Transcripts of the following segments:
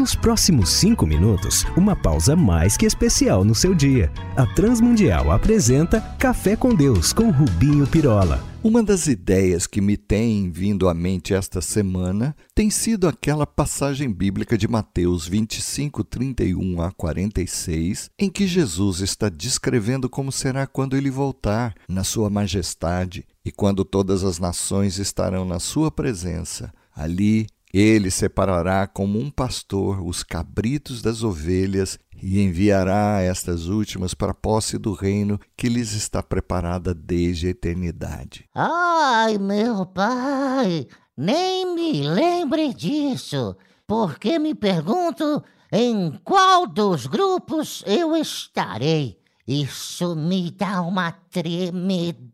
Nos próximos cinco minutos, uma pausa mais que especial no seu dia. A Transmundial apresenta Café com Deus com Rubinho Pirola. Uma das ideias que me tem vindo à mente esta semana tem sido aquela passagem bíblica de Mateus 25, 31 a 46, em que Jesus está descrevendo como será quando ele voltar na sua majestade e quando todas as nações estarão na sua presença. Ali ele separará como um pastor os cabritos das ovelhas e enviará estas últimas para a posse do reino que lhes está preparada desde a eternidade. Ai, meu pai, nem me lembre disso, porque me pergunto em qual dos grupos eu estarei. Isso me dá uma tremedeira.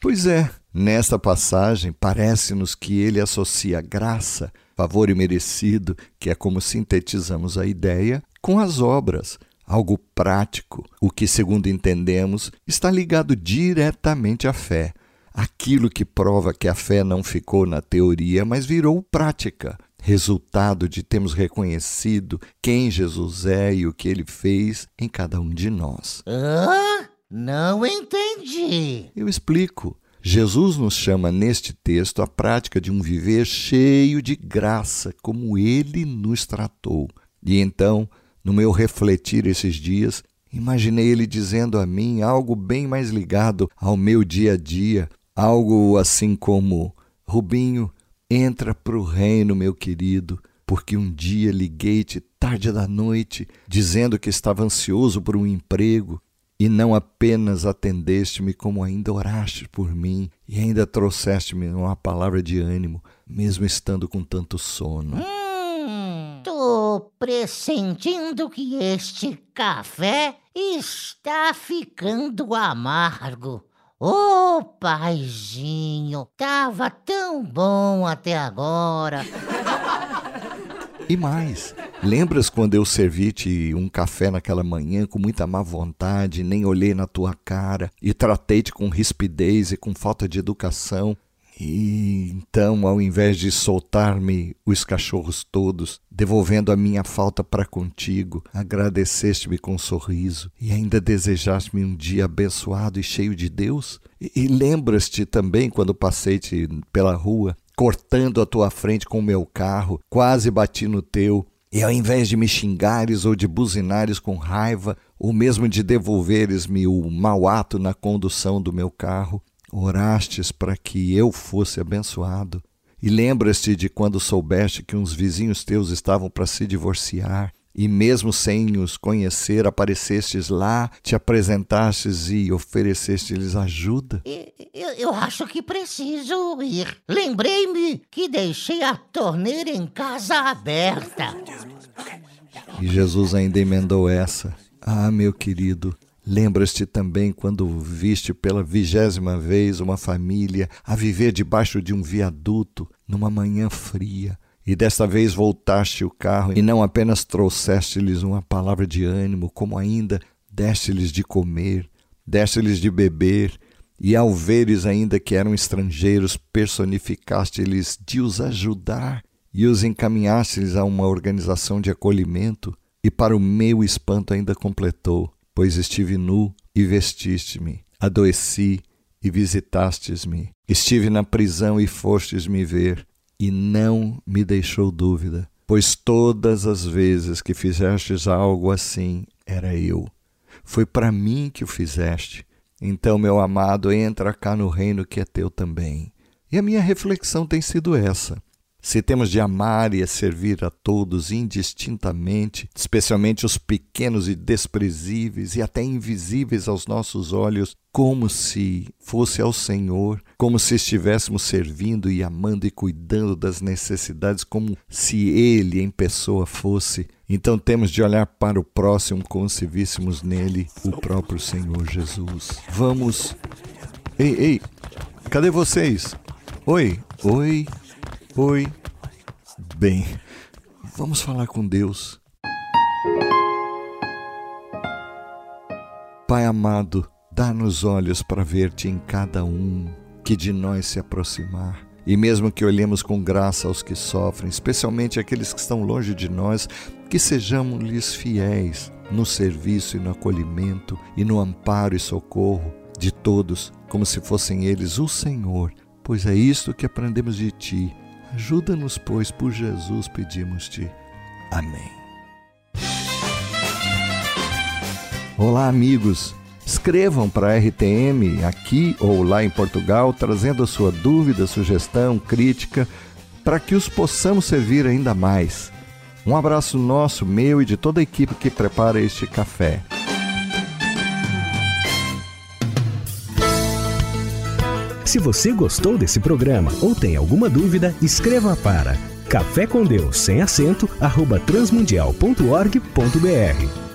Pois é, nesta passagem parece-nos que ele associa graça, favor imerecido, que é como sintetizamos a ideia, com as obras, algo prático, o que, segundo entendemos, está ligado diretamente à fé. Aquilo que prova que a fé não ficou na teoria, mas virou prática, resultado de termos reconhecido quem Jesus é e o que ele fez em cada um de nós. Hã? Não entendi. Eu explico. Jesus nos chama neste texto a prática de um viver cheio de graça, como ele nos tratou. E então, no meu refletir esses dias, imaginei ele dizendo a mim algo bem mais ligado ao meu dia a dia, algo assim como: Rubinho, entra para o reino, meu querido, porque um dia liguei-te tarde da noite, dizendo que estava ansioso por um emprego e não apenas atendeste-me, como ainda oraste por mim e ainda trouxeste-me uma palavra de ânimo, mesmo estando com tanto sono. Hum, tô pressentindo que este café está ficando amargo. Ô, oh, paizinho, tava tão bom até agora. E mais, lembras quando eu servi-te um café naquela manhã com muita má vontade, nem olhei na tua cara e tratei-te com rispidez e com falta de educação? E então, ao invés de soltar-me os cachorros todos, devolvendo a minha falta para contigo, agradeceste-me com um sorriso e ainda desejaste-me um dia abençoado e cheio de Deus? E, e lembras-te também quando passei-te pela rua cortando a tua frente com o meu carro, quase bati no teu. E ao invés de me xingares ou de buzinares com raiva, ou mesmo de devolveres-me o mau ato na condução do meu carro, orastes para que eu fosse abençoado. E lembras-te de quando soubeste que uns vizinhos teus estavam para se divorciar e mesmo sem os conhecer, aparecestes lá, te apresentastes e oferecestes-lhes ajuda? Eu, eu, acho que preciso ir. Lembrei-me que deixei a torneira em casa aberta. E Jesus ainda emendou essa. Ah, meu querido, Lembras-te também quando viste pela vigésima vez uma família a viver debaixo de um viaduto numa manhã fria, e desta vez voltaste o carro e não apenas trouxeste-lhes uma palavra de ânimo, como ainda deste-lhes de comer, deste-lhes de beber, e ao veres ainda que eram estrangeiros, personificaste-lhes de os ajudar e os encaminhaste-lhes a uma organização de acolhimento, e para o meu espanto ainda completou, pois estive nu e vestiste-me, adoeci e visitastes-me, estive na prisão e fostes me ver, e não me deixou dúvida, pois todas as vezes que fizestes algo assim, era eu. Foi para mim que o fizeste. Então, meu amado, entra cá no reino que é teu também. E a minha reflexão tem sido essa. Se temos de amar e servir a todos indistintamente, especialmente os pequenos e desprezíveis e até invisíveis aos nossos olhos, como se fosse ao Senhor, como se estivéssemos servindo e amando e cuidando das necessidades, como se Ele em pessoa fosse, então temos de olhar para o próximo como se víssemos nele o próprio Senhor Jesus. Vamos. Ei, ei, cadê vocês? Oi, oi. Oi. Bem, vamos falar com Deus. Pai amado, dá-nos olhos para ver-te em cada um que de nós se aproximar E mesmo que olhemos com graça aos que sofrem, especialmente aqueles que estão longe de nós, que sejamos-lhes fiéis no serviço e no acolhimento e no amparo e socorro de todos, como se fossem eles o Senhor, pois é isto que aprendemos de ti. Ajuda-nos, pois, por Jesus pedimos-te. Amém. Olá, amigos. Escrevam para a RTM aqui ou lá em Portugal, trazendo a sua dúvida, sugestão, crítica, para que os possamos servir ainda mais. Um abraço nosso, meu e de toda a equipe que prepara este café. Se você gostou desse programa ou tem alguma dúvida, escreva para café com Deus sem acento arroba transmundial.org.br